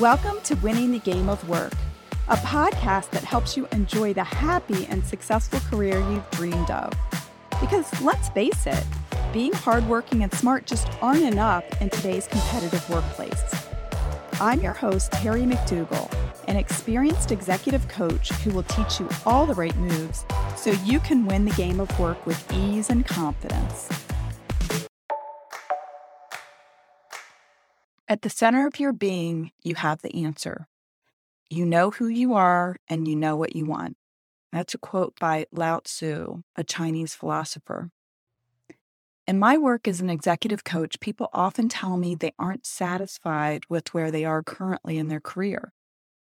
Welcome to Winning the Game of Work, a podcast that helps you enjoy the happy and successful career you've dreamed of. Because let's face it, being hardworking and smart just aren't enough in today's competitive workplace. I'm your host, Terry McDougall, an experienced executive coach who will teach you all the right moves so you can win the game of work with ease and confidence. At the center of your being, you have the answer. You know who you are and you know what you want. That's a quote by Lao Tzu, a Chinese philosopher. In my work as an executive coach, people often tell me they aren't satisfied with where they are currently in their career.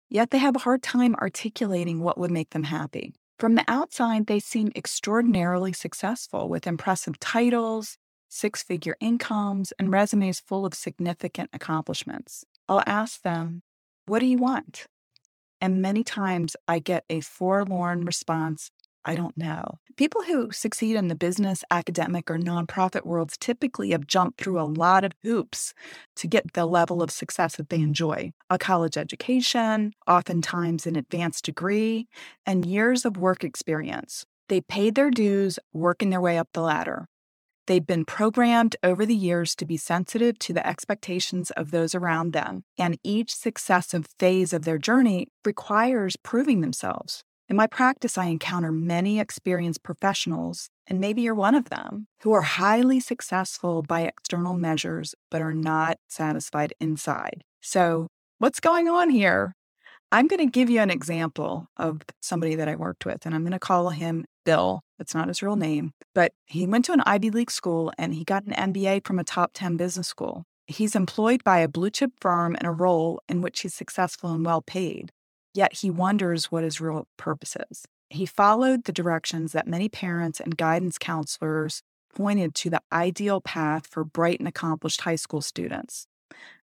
Yet they have a hard time articulating what would make them happy. From the outside, they seem extraordinarily successful with impressive titles, six figure incomes, and resumes full of significant accomplishments. I'll ask them, What do you want? And many times I get a forlorn response I don't know. People who succeed in the business, academic, or nonprofit worlds typically have jumped through a lot of hoops to get the level of success that they enjoy a college education, oftentimes an advanced degree, and years of work experience. They paid their dues working their way up the ladder. They've been programmed over the years to be sensitive to the expectations of those around them, and each successive phase of their journey requires proving themselves. In my practice, I encounter many experienced professionals, and maybe you're one of them, who are highly successful by external measures, but are not satisfied inside. So, what's going on here? I'm going to give you an example of somebody that I worked with, and I'm going to call him Bill. That's not his real name, but he went to an Ivy League school and he got an MBA from a top 10 business school. He's employed by a blue chip firm in a role in which he's successful and well paid, yet he wonders what his real purpose is. He followed the directions that many parents and guidance counselors pointed to the ideal path for bright and accomplished high school students.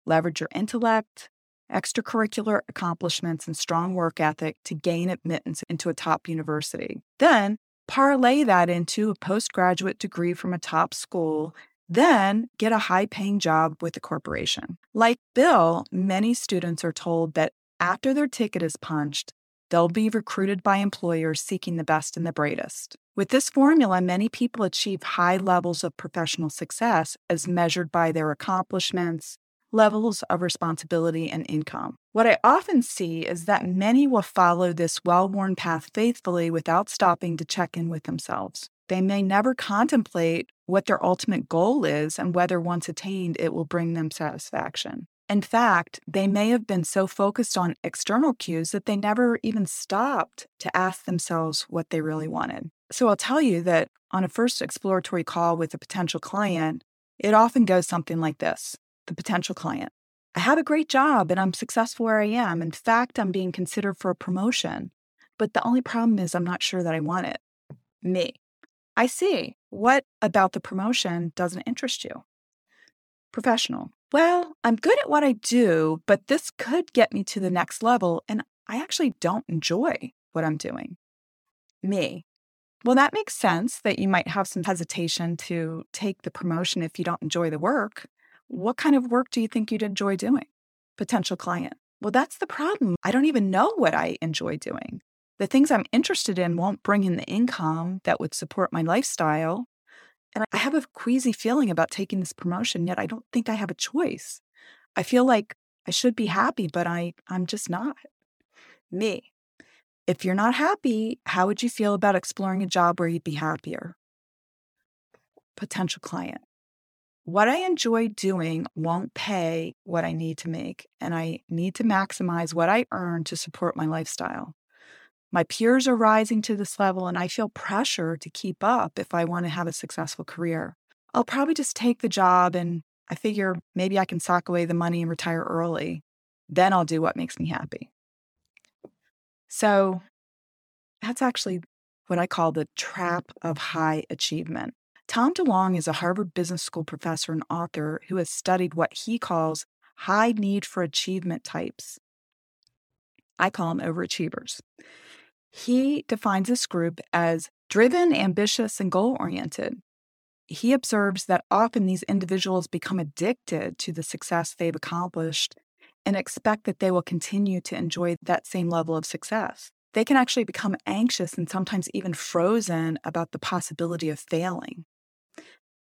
Leverage your intellect, extracurricular accomplishments, and strong work ethic to gain admittance into a top university. Then parlay that into a postgraduate degree from a top school, then get a high paying job with a corporation. Like Bill, many students are told that after their ticket is punched, they'll be recruited by employers seeking the best and the brightest. With this formula, many people achieve high levels of professional success as measured by their accomplishments, levels of responsibility, and income. What I often see is that many will follow this well worn path faithfully without stopping to check in with themselves. They may never contemplate what their ultimate goal is and whether once attained it will bring them satisfaction. In fact, they may have been so focused on external cues that they never even stopped to ask themselves what they really wanted. So I'll tell you that on a first exploratory call with a potential client, it often goes something like this the potential client. I have a great job and I'm successful where I am. In fact, I'm being considered for a promotion. But the only problem is I'm not sure that I want it. Me. I see. What about the promotion doesn't interest you? Professional. Well, I'm good at what I do, but this could get me to the next level. And I actually don't enjoy what I'm doing. Me. Well, that makes sense that you might have some hesitation to take the promotion if you don't enjoy the work. What kind of work do you think you'd enjoy doing? Potential client. Well, that's the problem. I don't even know what I enjoy doing. The things I'm interested in won't bring in the income that would support my lifestyle. And I have a queasy feeling about taking this promotion, yet I don't think I have a choice. I feel like I should be happy, but I, I'm just not. Me. If you're not happy, how would you feel about exploring a job where you'd be happier? Potential client what I enjoy doing won't pay what I need to make, and I need to maximize what I earn to support my lifestyle. My peers are rising to this level, and I feel pressure to keep up if I want to have a successful career. I'll probably just take the job and I figure maybe I can sock away the money and retire early. Then I'll do what makes me happy. So that's actually what I call the trap of high achievement. Tom DeLong is a Harvard Business School professor and author who has studied what he calls high need for achievement types. I call them overachievers. He defines this group as driven, ambitious, and goal oriented. He observes that often these individuals become addicted to the success they've accomplished and expect that they will continue to enjoy that same level of success. They can actually become anxious and sometimes even frozen about the possibility of failing.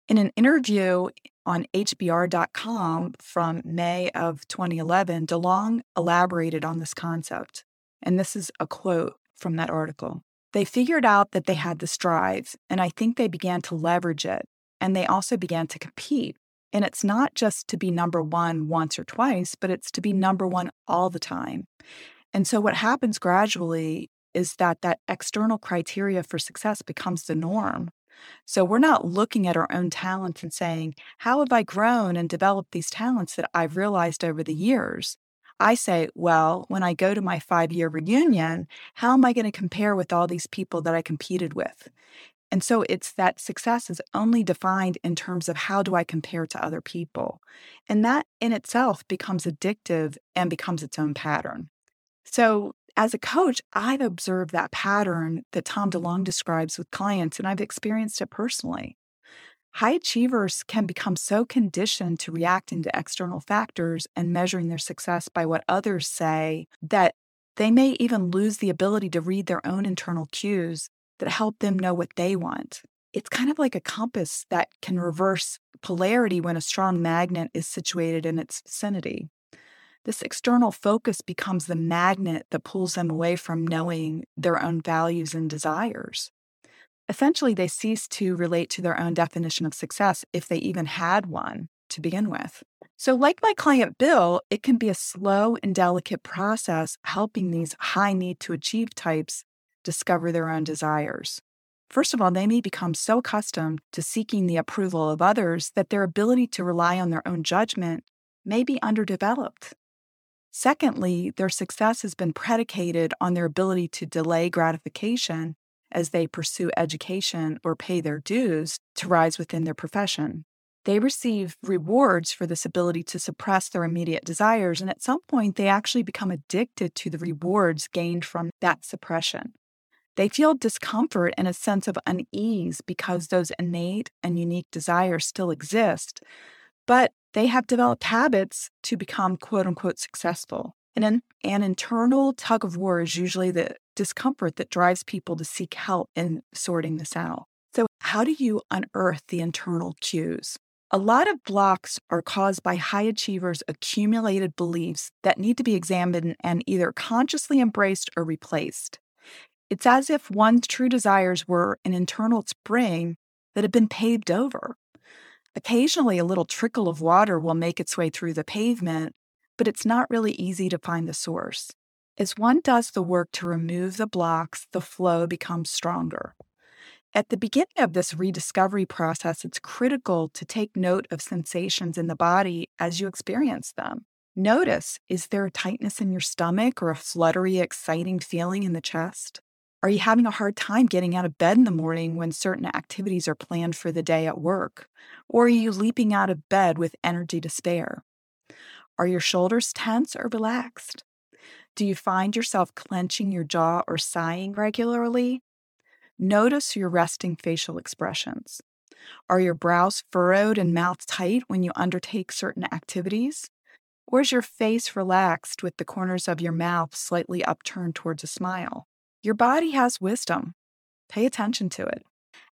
In an interview on HBR.com from May of 2011, DeLong elaborated on this concept. And this is a quote from that article. They figured out that they had this drive, and I think they began to leverage it. And they also began to compete. And it's not just to be number one once or twice, but it's to be number one all the time. And so what happens gradually is that that external criteria for success becomes the norm. So we're not looking at our own talents and saying, How have I grown and developed these talents that I've realized over the years? I say, Well, when I go to my five year reunion, how am I going to compare with all these people that I competed with? And so it's that success is only defined in terms of how do I compare to other people. And that in itself becomes addictive and becomes its own pattern. So as a coach, I've observed that pattern that Tom DeLong describes with clients, and I've experienced it personally. High achievers can become so conditioned to reacting to external factors and measuring their success by what others say that they may even lose the ability to read their own internal cues that help them know what they want. It's kind of like a compass that can reverse polarity when a strong magnet is situated in its vicinity this external focus becomes the magnet that pulls them away from knowing their own values and desires. Essentially, they cease to relate to their own definition of success if they even had one to begin with. So, like my client Bill, it can be a slow and delicate process helping these high need to achieve types discover their own desires. First of all, they may become so accustomed to seeking the approval of others that their ability to rely on their own judgment may be underdeveloped. Secondly, their success has been predicated on their ability to delay gratification as they pursue education or pay their dues to rise within their profession. They receive rewards for this ability to suppress their immediate desires, and at some point, they actually become addicted to the rewards gained from that suppression. They feel discomfort and a sense of unease because those innate and unique desires still exist, but they have developed habits to become quote unquote successful. And an, an internal tug of war is usually the discomfort that drives people to seek help in sorting this out. So, how do you unearth the internal cues? A lot of blocks are caused by high achievers' accumulated beliefs that need to be examined and either consciously embraced or replaced. It's as if one's true desires were an internal spring that had been paved over. Occasionally, a little trickle of water will make its way through the pavement, but it's not really easy to find the source. As one does the work to remove the blocks, the flow becomes stronger. At the beginning of this rediscovery process, it's critical to take note of sensations in the body as you experience them. Notice is there a tightness in your stomach or a fluttery, exciting feeling in the chest? Are you having a hard time getting out of bed in the morning when certain activities are planned for the day at work? Or are you leaping out of bed with energy to spare? Are your shoulders tense or relaxed? Do you find yourself clenching your jaw or sighing regularly? Notice your resting facial expressions. Are your brows furrowed and mouth tight when you undertake certain activities? Or is your face relaxed with the corners of your mouth slightly upturned towards a smile? Your body has wisdom. Pay attention to it.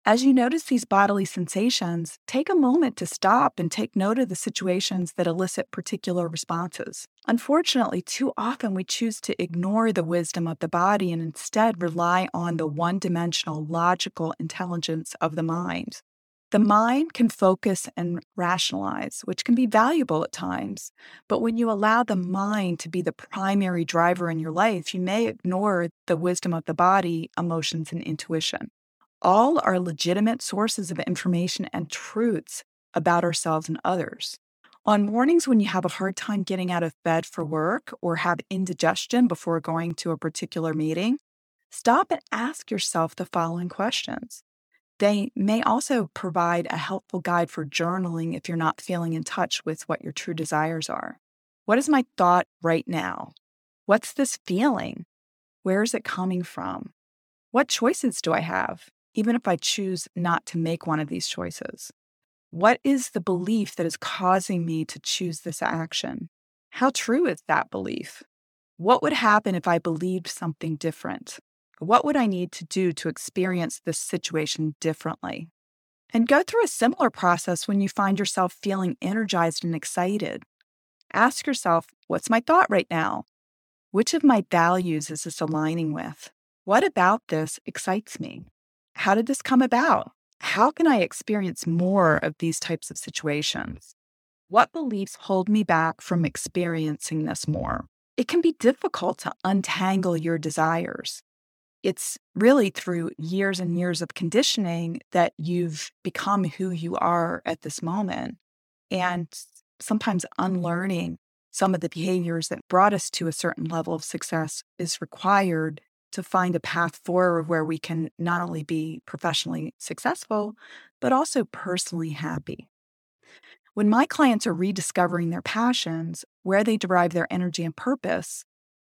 As you notice these bodily sensations, take a moment to stop and take note of the situations that elicit particular responses. Unfortunately, too often we choose to ignore the wisdom of the body and instead rely on the one dimensional logical intelligence of the mind. The mind can focus and rationalize, which can be valuable at times. But when you allow the mind to be the primary driver in your life, you may ignore the wisdom of the body, emotions, and intuition. All are legitimate sources of information and truths about ourselves and others. On mornings when you have a hard time getting out of bed for work or have indigestion before going to a particular meeting, stop and ask yourself the following questions they may also provide a helpful guide for journaling if you're not feeling in touch with what your true desires are. What is my thought right now? What's this feeling? Where is it coming from? What choices do I have, even if I choose not to make one of these choices? What is the belief that is causing me to choose this action? How true is that belief? What would happen if I believed something different? What would I need to do to experience this situation differently? And go through a similar process when you find yourself feeling energized and excited. Ask yourself, what's my thought right now? Which of my values is this aligning with? What about this excites me? How did this come about? How can I experience more of these types of situations? What beliefs hold me back from experiencing this more? It can be difficult to untangle your desires. It's really through years and years of conditioning that you've become who you are at this moment. And sometimes unlearning some of the behaviors that brought us to a certain level of success is required to find a path forward where we can not only be professionally successful, but also personally happy. When my clients are rediscovering their passions, where they derive their energy and purpose,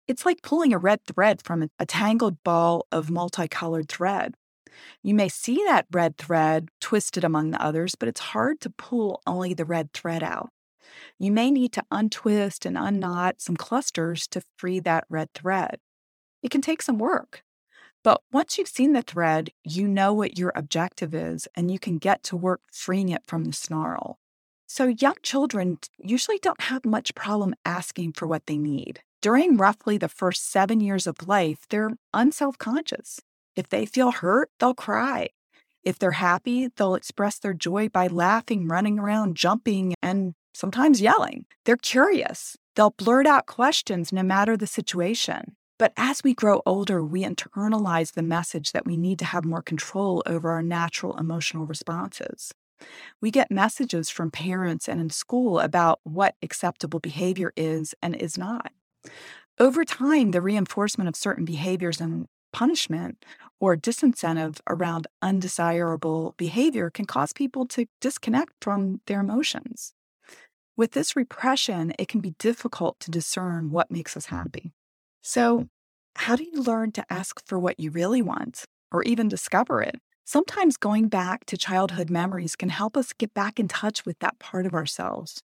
it's like pulling a red thread from a tangled ball of multicolored thread. You may see that red thread twisted among the others, but it's hard to pull only the red thread out. You may need to untwist and unknot some clusters to free that red thread. It can take some work. But once you've seen the thread, you know what your objective is, and you can get to work freeing it from the snarl. So, young children usually don't have much problem asking for what they need. During roughly the first seven years of life, they're unself conscious. If they feel hurt, they'll cry. If they're happy, they'll express their joy by laughing, running around, jumping, and sometimes yelling. They're curious. They'll blurt out questions no matter the situation. But as we grow older, we internalize the message that we need to have more control over our natural emotional responses. We get messages from parents and in school about what acceptable behavior is and is not. Over time, the reinforcement of certain behaviors and punishment or disincentive around undesirable behavior can cause people to disconnect from their emotions. With this repression, it can be difficult to discern what makes us happy. So, how do you learn to ask for what you really want or even discover it? Sometimes going back to childhood memories can help us get back in touch with that part of ourselves.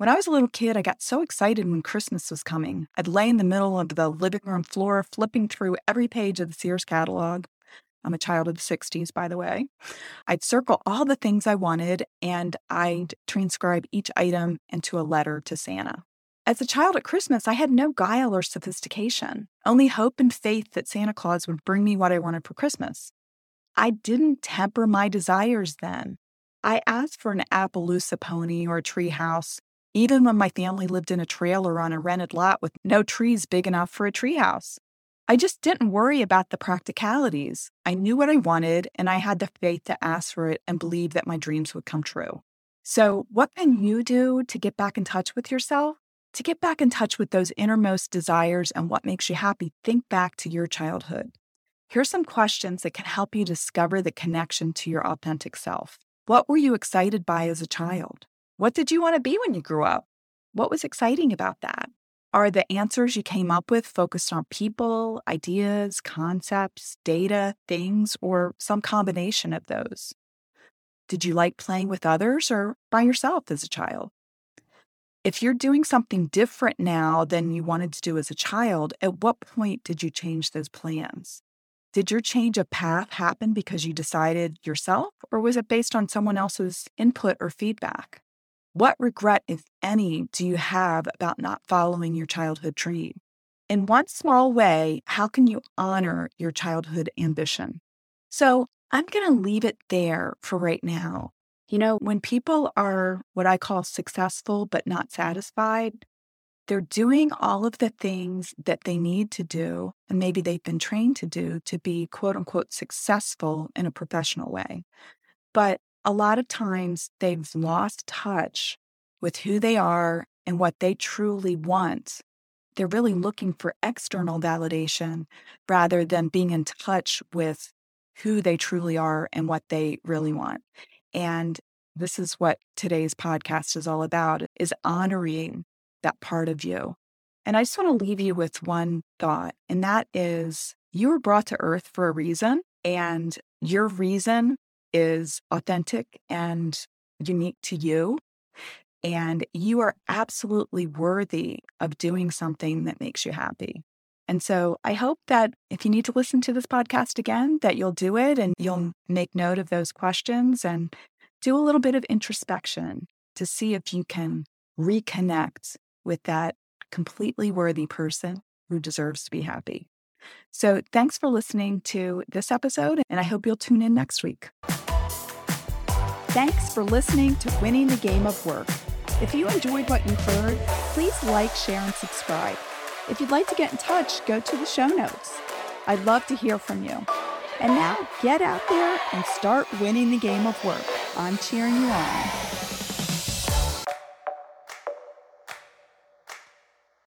When I was a little kid, I got so excited when Christmas was coming. I'd lay in the middle of the living room floor, flipping through every page of the Sears catalog. I'm a child of the 60s, by the way. I'd circle all the things I wanted and I'd transcribe each item into a letter to Santa. As a child at Christmas, I had no guile or sophistication, only hope and faith that Santa Claus would bring me what I wanted for Christmas. I didn't temper my desires then. I asked for an Appaloosa pony or a tree house, even when my family lived in a trailer on a rented lot with no trees big enough for a treehouse. I just didn't worry about the practicalities. I knew what I wanted, and I had the faith to ask for it and believe that my dreams would come true. So, what can you do to get back in touch with yourself? To get back in touch with those innermost desires and what makes you happy, think back to your childhood. Here's some questions that can help you discover the connection to your authentic self. What were you excited by as a child? What did you want to be when you grew up? What was exciting about that? Are the answers you came up with focused on people, ideas, concepts, data, things, or some combination of those? Did you like playing with others or by yourself as a child? If you're doing something different now than you wanted to do as a child, at what point did you change those plans? Did your change of path happen because you decided yourself, or was it based on someone else's input or feedback? What regret, if any, do you have about not following your childhood dream? In one small way, how can you honor your childhood ambition? So I'm going to leave it there for right now. You know, when people are what I call successful but not satisfied, they're doing all of the things that they need to do, and maybe they've been trained to do to be quote unquote successful in a professional way. But a lot of times they've lost touch with who they are and what they truly want. They're really looking for external validation rather than being in touch with who they truly are and what they really want. And this is what today's podcast is all about is honoring that part of you. And I just want to leave you with one thought, and that is you were brought to earth for a reason, and your reason is authentic and unique to you. and you are absolutely worthy of doing something that makes you happy. And so I hope that if you need to listen to this podcast again, that you'll do it and you'll make note of those questions and do a little bit of introspection to see if you can reconnect with that completely worthy person who deserves to be happy. So thanks for listening to this episode, and I hope you'll tune in next week. Thanks for listening to Winning the Game of Work. If you enjoyed what you heard, please like, share, and subscribe. If you'd like to get in touch, go to the show notes. I'd love to hear from you. And now get out there and start winning the game of work. I'm cheering you on.